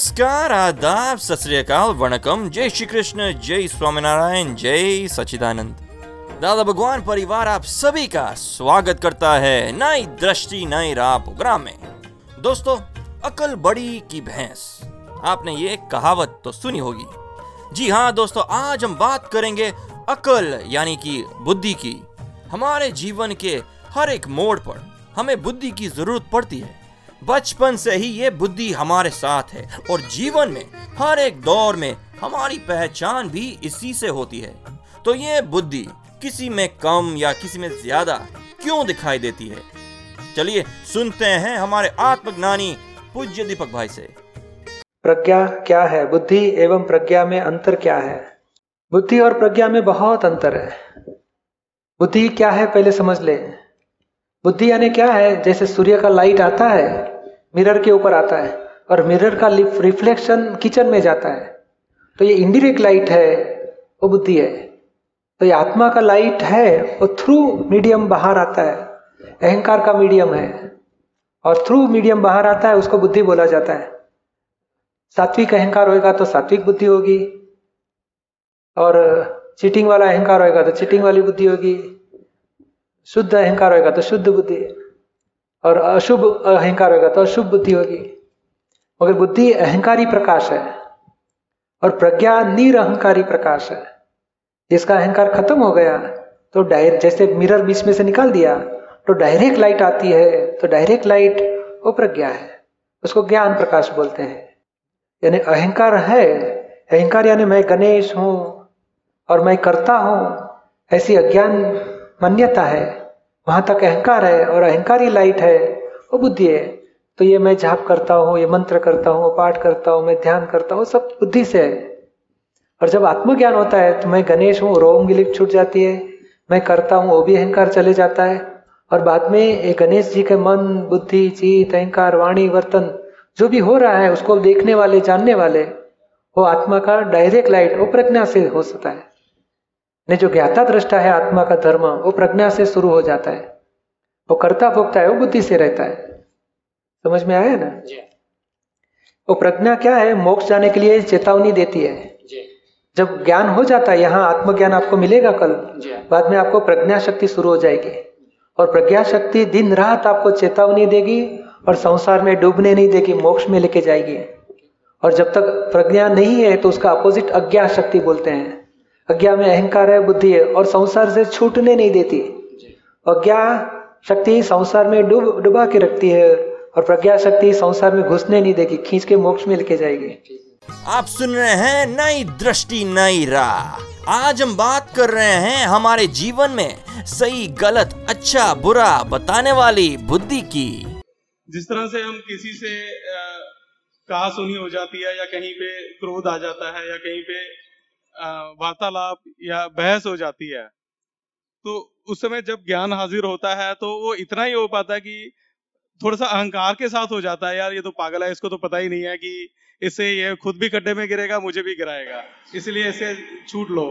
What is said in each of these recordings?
नमस्कार, आदाब, सत वणकम। जय श्री कृष्ण, जय स्वामीनारायण, जय सचिदानंद दादा भगवान, परिवार आप सभी का स्वागत करता है नई दृष्टि, नई राह प्रोग्राम में। दोस्तों, अकल बड़ी की भैंस। आपने ये कहावत तो सुनी होगी। जी हाँ दोस्तों, आज हम बात करेंगे अकल, यानी कि बुद्धि की। हमारे जीवन के हर एक मोड़ पर हमें बुद्धि की ज़रूरत पड़ती है। बचपन से ही ये बुद्धि हमारे साथ है और जीवन में, हर एक दौर में हमारी पहचान भी इसी से होती है। तो ये बुद्धि किसी में कम या किसी में ज़्यादा क्यों दिखाई देती है? चलिए सुनते हैं हमारे आत्मज्ञानी पूज्य दीपक भाई से। प्रज्ञा क्या है? बुद्धि एवं प्रज्ञा में अंतर क्या है? बुद्धि और प्रज्ञा में बहुत अंतर है। बुद्धि क्या है पहले समझ ले। बुद्धि यानी क्या है? जैसे सूर्य का लाइट आता है मिरर के ऊपर आता है, और मिरर का रिफ्लेक्शन किचन में जाता है। तो ये इंडिरेक्ट लाइट है, वो बुद्धि है। तो ये आत्मा का लाइट है, वो थ्रू मीडियम बाहर आता है। अहंकार का मीडियम है, और थ्रू मीडियम बाहर आता है, उसको बुद्धि बोला जाता है। सात्विक अहंकार होएगा तो सात्विक बुद्धि होगी, और चीटिंग वाला अहंकार होएगा तो चीटिंग वाली बुद्धि होगी। शुद्ध अहंकार होगा तो शुद्ध बुद्धि और अशुभ अहंकार होगा तो अशुभ बुद्धि होगी। मगर बुद्धि अहंकारी प्रकाश है और प्रज्ञा निरअहकारी प्रकाश है। जिसका अहंकार खत्म हो गया तो डायरेक्ट जैसे मिरर बीच में से निकाल दिया तो डायरेक्ट लाइट आती है तो डायरेक्ट लाइट वो प्रज्ञा है। उसको ज्ञान प्रकाश बोलते हैं। यानी अहंकार है। अहंकार यानी मैं गणेश हूँ और मैं करता हूँ। ऐसी अज्ञान मान्यता है, वहाँ तक अहंकार है और अहंकारी लाइट है। वो बुद्धि है तो ये मैं जाप करता हूँ, ये मंत्र करता हूँ, पाठ करता हूँ, मैं ध्यान करता हूँ, सब बुद्धि से है। और जब आत्मज्ञान होता है तो मैं गणेश हूँ, रोम गिलिप छूट जाती है। मैं करता हूँ, वो भी अहंकार चले जाता है। और बाद में गणेश जी के मन, बुद्धि, चीत, अहंकार, वाणी, वर्तन, जो भी हो रहा है, उसको देखने वाले, जानने वाले, वो आत्मा का डायरेक्ट लाइट वो प्रज्ञा से हो सकता है। ने जो ज्ञाता दृष्टा है आत्मा का धर्म वो प्रज्ञा से शुरू हो जाता है। वो करता भोगता है वो बुद्धि से रहता है। समझ में आया ना? वो प्रज्ञा क्या है? मोक्ष जाने के लिए चेतावनी देती है। जब ज्ञान हो जाता है यहाँ आत्मज्ञान आपको मिलेगा कल बाद में आपको प्रज्ञा शक्ति शुरू हो जाएगी। और प्रज्ञा शक्ति दिन रात आपको चेतावनी देगी और संसार में डूबने नहीं देगी मोक्ष में लेके जाएगी। और जब तक प्रज्ञा नहीं है तो उसका अपोजिट अज्ञा शक्ति बोलते हैं। अज्ञा में अहंकार है बुद्धि है और संसार से छूटने नहीं देती। अज्ञा शक्ति संसार में डूब डुबा के रखती है और प्रज्ञा शक्ति संसार में घुसने नहीं देगी खींच के मोक्ष में लेके जाएगी। आप सुन रहे हैं नई दृष्टि नई राह। आज हम बात कर रहे हैं हमारे जीवन में सही गलत अच्छा बुरा बताने वाली बुद्धि की। जिस तरह से हम किसी से कहा सुनी हो जाती है या कहीं पे क्रोध आ जाता है या कहीं पे वार्तालाप या बहस हो जाती है। तो उस समय जब ज्ञान हाजिर होता है तो वो इतना ही हो पाता है कि थोड़ा सा अहंकार के साथ हो जाता है यार ये तो पागल है इसको तो पता ही नहीं है कि इससे ये खुद भी गड्ढे में गिरेगा मुझे भी गिराएगा। इसलिए इसे छूट लो।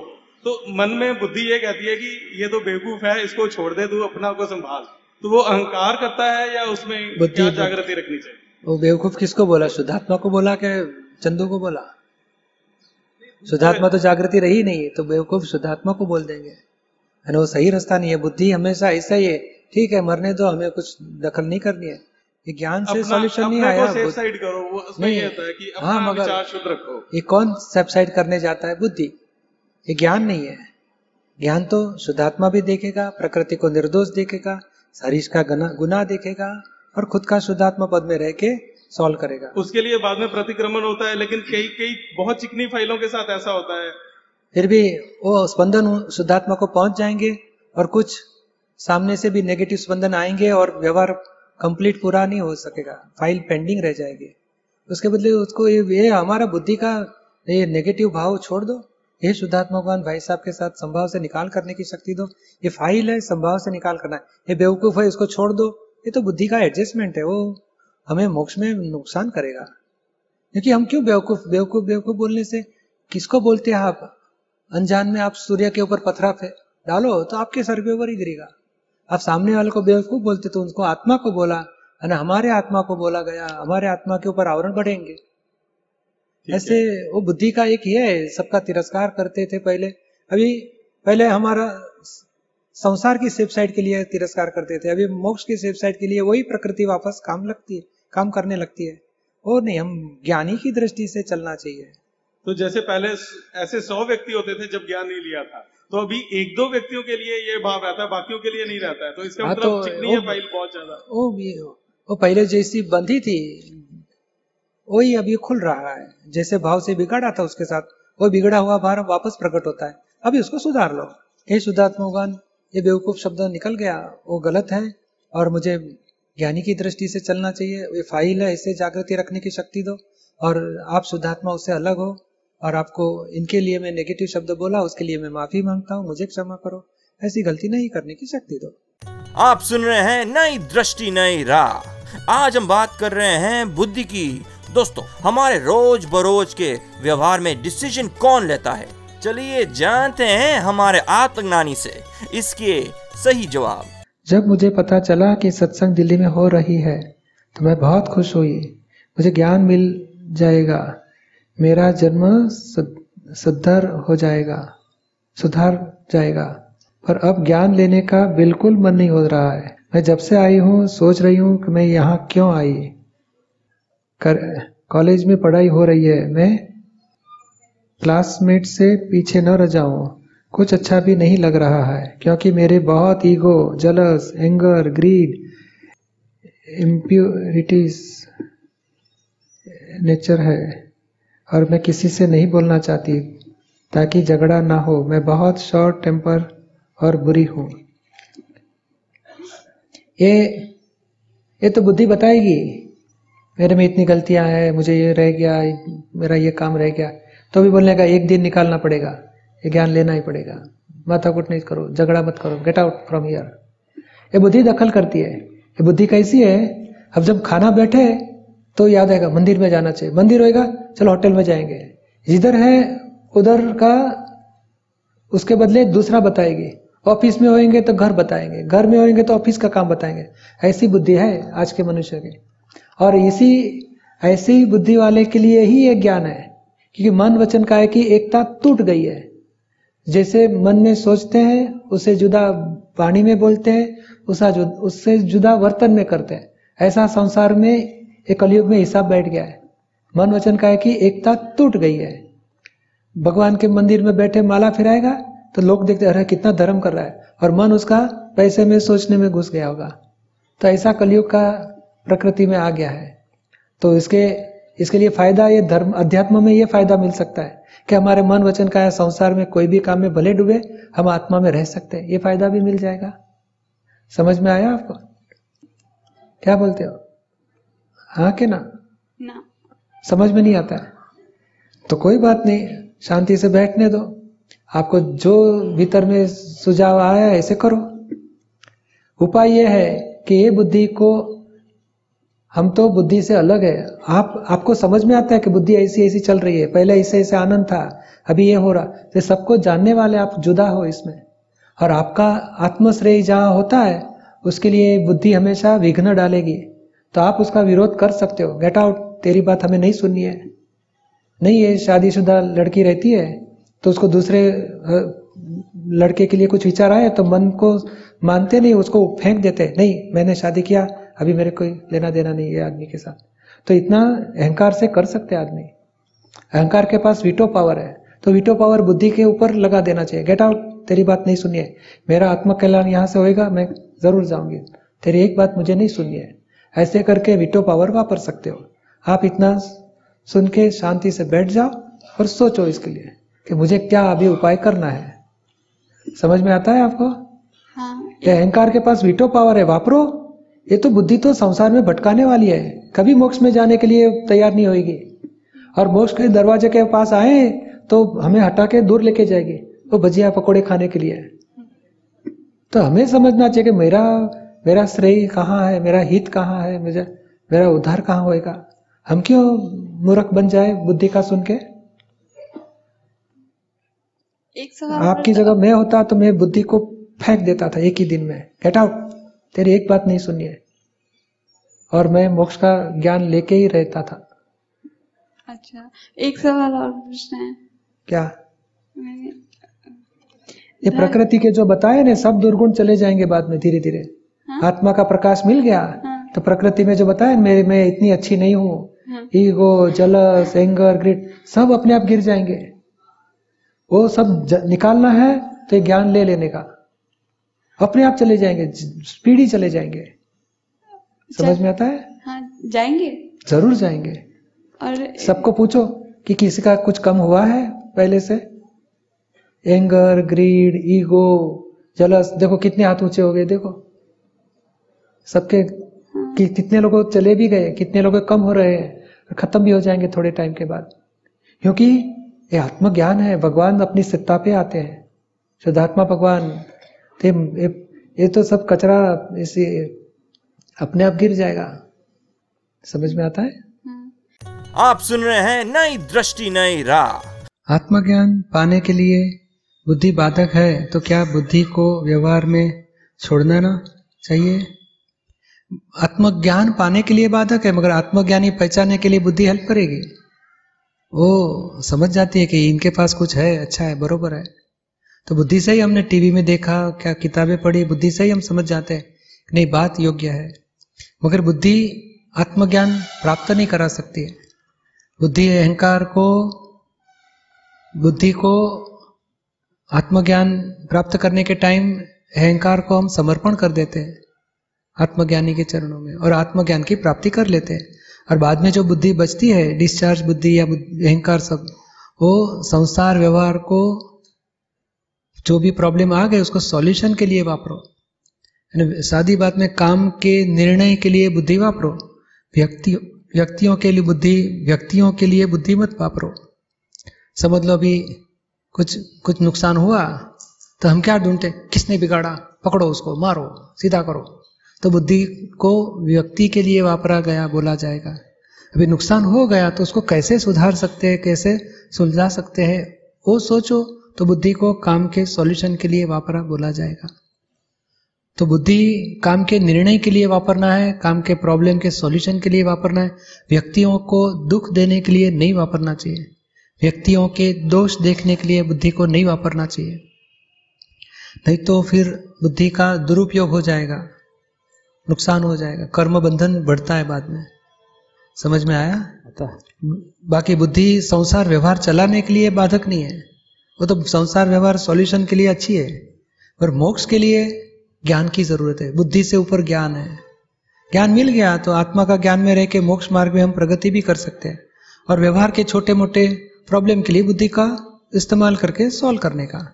तो मन में बुद्धि ये कहती है कि ये तो बेवकूफ़ है इसको छोड़ दे तू अपना को संभाल। तो वो अहंकार करता है या उसमें क्या जागृति रखनी चाहिए? वो बेवकूफ़ किसको बोला? शुद्धात्मा को बोला के चंदू को बोला? शुद्धात्मा तो जागृति रही नहीं है तो बेवकूफ़ शुद्धात्मा को बोल देंगे। है ना वो सही रास्ता नहीं है बुद्धि हमेशा ऐसा ही है। ठीक है मरने दो हमें कुछ दखल नहीं करनी है। ये ज्ञान से सॉल्यूशन नहीं आया करो वो नहीं। है कि अपना हाँ, मगर- शुद्ध रखो। ये कौन सबसाइड करने जाता है? बुद्धि। ये ज्ञान नहीं है। ज्ञान तो शुद्धात्मा भी देखेगा प्रकृति को निर्दोष देखेगा शरीर का गुना देखेगा और खुद का शुद्धात्मा पद में रह के सॉल्व करेगा। उसके लिए बाद में प्रतिक्रमण होता है लेकिन कई कई बहुत चिकनी फाइलों के साथ ऐसा होता है। फिर भी वो स्पंदन शुद्धात्मा को पहुँच जाएँगे और कुछ सामने से भी नेगेटिव स्पंदन आएँगे और व्यवहार कंप्लीट पूरा नहीं हो सकेगा। फ़ाइल पेंडिंग रह जाएगी। उसके बदले उसको ये, ये हमारा बुद्धि का ये नेगेटिव भाव छोड़ दो। ये शुद्धात्मा भगवान भाई साहब के साथ संभाव से निकाल करने की शक्ति दो। ये फ़ाइल है संभाव से निकाल करना है। ये बेवकूफ़ है इसको छोड़ दो। ये तो बुद्धि का एडजस्टमेंट है वो हमें मोक्ष में नुकसान करेगा। क्योंकि हम क्यों बेवकूफ़ बेवकूफ़ बेवकूफ़ बोलने से? किसको बोलते हैं आप? अनजान में आप सूर्य के ऊपर पथरा फे डालो तो आपके सर के ऊपर ही गिरेगा। आप सामने वाले को बेवकूफ़ बोलते तो उनको आत्मा को बोला है ना? हमारे आत्मा को बोला गया हमारे आत्मा के ऊपर आवरण बढ़ेंगे। ऐसे वो बुद्धि का एक ये है सबका तिरस्कार करते थे पहले। अभी पहले हमारा संसार की सेफ़ साइड के लिए तिरस्कार करते थे। अभी मोक्ष की सेफ़ साइड के लिए वही प्रकृति वापस काम लगती है। काम करने लगती है। और नहीं हम ज्ञानी की दृष्टि से चलना चाहिए। तो जैसे पहले ऐसे सौ व्यक्ति होते थे जब ज्ञान नहीं लिया था तो अभी एक दो व्यक्तियों के लिए ये भाव रहता है बाकियों के लिए नहीं रहता है। तो इसका हाँ, मतलब तो चिकनी है फ़ाइल बहुत ज़्यादा। वो भी वो पहले जैसी बंधी थी वही अभी खुल रहा है। जैसे भाव से बिगाड़ा था उसके साथ वो बिगड़ा हुआ भाव वापस प्रकट होता है। अभी उसको सुधार लो। हे शुद्धात्मा ये बेवकूफ़ शब्द निकल गया वो गलत है और मुझे ज्ञानी की दृष्टि से चलना चाहिए। ये फ़ाइल है, इसे जागृति रखने की शक्ति दो। और आप शुद्धात्मा उससे अलग हो। और आपको इनके लिए मैं नेगेटिव शब्द बोला, उसके लिए मैं माफ़ी माँगता हूँ, मुझे क्षमा करो। ऐसी गलती नहीं करने की शक्ति दो। आप सुन रहे हैं नई दृष्टि, नई राह। आज हम बात कर रहे हैं बुद्धि की। दोस्तों, हमारे रोज बरोज के व्यवहार में डिसीज़न कौन लेता है? चलिए जानते हैं हमारे आत्मज्ञानी से। इसके सही जवाब। जब मुझे पता चला कि सत्संग दिल्ली में हो रही है तो मैं बहुत खुश हुई। मुझे ज्ञान मिल जाएगा। मेरा जन्म सुधर हो जाएगा, सुधार जाएगा। पर अब ज्ञान लेने का बिल्कुल मन नहीं हो रहा है। मैं जब से आई हूँ, सोच रही हूँ कि मैं यहाँ क्यों आई। कर, कॉलेज में पढ़ाई हो रही है। मैं क्लासमेट से पीछे न रह जाऊँ। कुछ अच्छा भी नहीं लग रहा है, क्योंकि मेरे बहुत ego jealous anger greed impurities nature है। और मैं किसी से नहीं बोलना चाहती, ताकि झगड़ा ना हो। मैं बहुत शॉर्ट टेम्पर और बुरी हूँ। ये ये तो बुद्धि बताएगी, मेरे में इतनी गलतियाँ हैं, मुझे ये रह गया, मेरा ये काम रह गया। तो भी बोलने का एक दिन निकालना पड़ेगा। ये ज्ञान लेना ही पड़ेगा। माथा कुट नहीं करो, झगड़ा मत करो गेट आउट फ्रॉम हियर ये बुद्धि दखल करती है। ये बुद्धि कैसी है? अब जब खाना बैठे तो याद आएगा, मंदिर में जाना चाहिए। मंदिर होएगा, चलो होटल में जाएँगे। जिधर है, उधर का, उसके बदले दूसरा बताएगी। ऑफ़िस में होएँगे तो घर बताएँगे। घर में होएँगे तो ऑफ़िस का काम बताएँगे। ऐसी बुद्धि है आज के मनुष्य की। और इसी, ऐसी बुद्धि वाले के लिए ही ये ज्ञान है। क्योंकि मन वचन का है कि एकता टूट गई है। जैसे मन में सोचते हैं, उसे जुदा वाणी में बोलते हैं, उसा उससे जुदा वर्तन में करते हैं। ऐसा संसार में एक कलयुग में हिसाब बैठ गया है। मन वचन का है कि एकता टूट गई है। भगवान के मंदिर में बैठे माला फिराएगा तो लोग देखते अरे कितना धर्म कर रहा है। और मन उसका पैसे में, सोचने में घुस गया होगा। तो ऐसा कलयुग का प्रकृति में आ गया है। तो इसके इसके लिए फ़ायदा ये धर्म अध्यात्म में ये फ़ायदा मिल सकता है कि हमारे मन वचन का संसार में कोई भी काम में भले डूबे हम आत्मा में रह सकते हैं। ये फ़ायदा भी मिल जाएगा। समझ में आया आपको? क्या बोलते हो? हाँ के ना? ना। समझ में नहीं आता? है तो कोई बात नहीं शांति से बैठने दो। आपको जो भीतर में सुझाव आया ऐसे करो। उपाय यह है कि ये बुद्धि को हम तो बुद्धि से अलग है। आप, आपको समझ में आता है कि बुद्धि ऐसी ऐसी चल रही है। पहले ऐसे ऐसे आनंद था, अभी ये हो रहा। तो सबको जानने वाले आप जुदा हो इसमें। और आपका आत्मश्रेय जहाँ होता है, उसके लिए बुद्धि हमेशा विघ्न डालेगी। तो आप उसका विरोध कर सकते हो। गेट आउट तेरी बात हमें नहीं सुननी है। नहीं है शादीशुदा लड़की रहती है तो उसको दूसरे लड़के के लिए कुछ विचार आए तो मन को मानते नहीं, उसको फेंक देते। नहीं, मैंने शादी किया अभी मेरे कोई लेना देना नहीं है आदमी के साथ। तो इतना अहंकार से कर सकते आदमी। अहंकार के पास वीटो पावर है। तो वीटो पावर बुद्धि के ऊपर लगा देना चाहिए। गेट आउट तेरी बात नहीं सुनिए। मेरा आत्म कल्याण यहाँ से होएगा मैं ज़रूर जाऊँगी। तेरी एक बात मुझे नहीं सुननी है। ऐसे करके वीटो पावर वापर सकते हो। आप इतना सुन के शांति से बैठ जाओ और सोचो इसके लिए कि मुझे क्या अभी उपाय करना है। समझ में आता है आपको? हाँ। अहंकार के पास वीटो पावर है वापरो। ये तो बुद्धि तो संसार में भटकाने वाली है। कभी मोक्ष में जाने के लिए तैयार नहीं होगी और मोक्ष के दरवाजे के पास आए तो हमें हटा के दूर लेके जाएगी वो तो भजिया पकोड़े खाने के लिए। तो हमें समझना चाहिए कि मेरा मेरा श्रेय कहाँ है मेरा हित कहाँ है मुझे मेरा उद्धार कहाँ होएगा। हम क्यों मूर्ख बन जाए बुद्धि का सुन के? एक सवाल आपकी जगह मैं होता तो मैं बुद्धि को फेंक देता था एक ही दिन में। गेट आउट तेरी एक बात नहीं सुनी है। और मैं मोक्ष का ज्ञान लेके ही रहता था। अच्छा एक सवाल और पूछना है। क्या? ये प्रकृति के जो बताए ना सब दुर्गुण चले जाएँगे बाद में धीरे धीरे हाँ? आत्मा का प्रकाश मिल गया हाँ। तो प्रकृति में जो बताया मेरे मैं इतनी अच्छी नहीं हूँ। हाँ। Ego jealous anger grid sub अपने आप गिर जाएँगे। वो सब ज, निकालना है तो ज्ञान ले लेने का। अपने आप चले जाएँगे स्पीड ही चले जाएँगे। समझ में आता है? हाँ जाएँगे। ज़रूर जाएँगे। और सबको पूछो कि किसी का कुछ कम हुआ है पहले से? एंगर ग्रीड ईगो जलस देखो कितने हाथ ऊँचे हो गए देखो। सबके कि कितने लोगों चले भी गए कितने लोग कम हो रहे हैं खत्म भी हो जाएँगे थोड़े टाइम के बाद। क्योंकि ये आत्मज्ञान है भगवान अपनी सत्ता पे आते हैं। शुद्धात्मा भगवान तो ये, ये तो सब कचरा इसे अपने आप गिर जाएगा। समझ में आता है? हाँ, आप सुन रहे हैं नई दृष्टि नई राह। आत्मज्ञान पाने के लिए बुद्धि बाधक है तो क्या बुद्धि को व्यवहार में छोड़ना ना चाहिए? आत्मज्ञान पाने के लिए बाधक है मगर आत्मज्ञानी पहचानने के लिए बुद्धि हेल्प करेगी। वो समझ जाती है कि इनके पास कुछ है अच्छा है बरोबर है। तो बुद्धि से ही हमने टीवी में देखा, क्या किताबें पढ़ी, बुद्धि से ही हम समझ जाते हैं नहीं, बात योग्य है। मगर बुद्धि आत्मज्ञान प्राप्त नहीं करा सकती है। बुद्धि अहंकार को, बुद्धि को आत्मज्ञान प्राप्त करने के टाइम अहंकार को हम समर्पण कर देते हैं, आत्मज्ञानी के चरणों में, और आत्मज्ञान की प्राप्ति कर लेते हैं। और बाद में जो बुद्धि बचती है डिस्चार्ज बुद्धि या अहंकार सब, वो संसार व्यवहार को जो भी प्रॉब्लम आ गए, उसको सॉल्यूशन के लिए वापरो। सादी बात में काम के निर्णय के लिए बुद्धि वापरो। व्यक्ति, व्यक्तियों के लिए बुद्धि, व्यक्तियों के लिए बुद्धि मत वापरो। समझ लो अभी कुछ कुछ नुकसान हुआ तो हम क्या ढूंढते? किसने बिगाड़ा? पकड़ो उसको, मारो, सीधा करो। तो बुद्धि को व्यक्ति के लिए वापरा गया, बोला जाएगा। अभी नुकसान हो गया तो उसको कैसे सुधार सकते हैं, कैसे सुलझा सकते हैं, वो सोचो। तो बुद्धि को काम के सॉल्यूशन के लिए वापरा बोला जाएगा। तो बुद्धि काम के निर्णय के लिए वापरना है काम के प्रॉब्लम के सॉल्यूशन के लिए वापरना है। व्यक्तियों को दुख देने के लिए नहीं वापरना चाहिए। व्यक्तियों के दोष देखने के लिए बुद्धि को नहीं वापरना चाहिए। नहीं तो फिर बुद्धि का दुरुपयोग हो जाएगा नुकसान हो जाएगा। कर्म बंधन बढ़ता है बाद में। समझ में आया? बाकी बुद्धि संसार व्यवहार चलाने के लिए बाधक नहीं है। वो तो संसार व्यवहार सॉल्यूशन के लिए अच्छी है पर मोक्ष के लिए ज्ञान की ज़रूरत है। बुद्धि से ऊपर ज्ञान है। ज्ञान मिल गया तो आत्मा का ज्ञान में रह के मोक्ष मार्ग में हम प्रगति भी कर सकते हैं। और व्यवहार के छोटे मोटे प्रॉब्लम के लिए बुद्धि का इस्तेमाल करके सॉल्व करने का।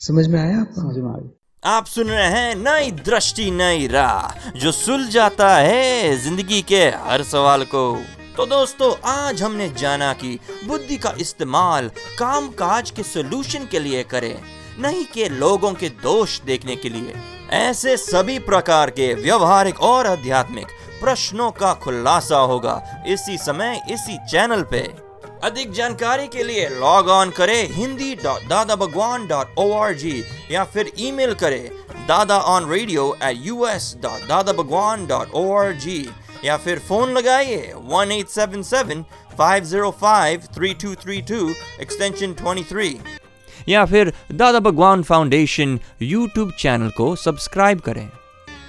समझ में आया आपको? आप सुन रहे हैं नई दृष्टि नई राह जो सुल जाता है ज़िंदगी के हर सवाल को। तो दोस्तों, आज हमने जाना कि बुद्धि का इस्तेमाल काम काज के सोल्यूशन के लिए करें, नहीं कि लोगों के दोष देखने के लिए। ऐसे सभी प्रकार के व्यवहारिक और आध्यात्मिक प्रश्नों का खुलासा होगा इसी समय, इसी चैनल पे। अधिक जानकारी के लिए लॉग ऑन करें Hindi dot Dada Bhagwan dot O R G या फिर ईमेल करें Dada on radio at U S dot Dada Bhagwan dot O R G या फिर फ़ोन लगाइए one eight seven seven five zero five three two three two extension twenty three या फिर Dada Bhagwan foundation YouTube channel को subscribe करें।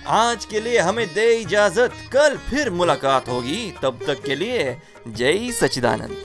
आज के लिए हमें दे इजाज़त। कल फिर मुलाकात होगी। तब तक के लिए जय सचिदानंद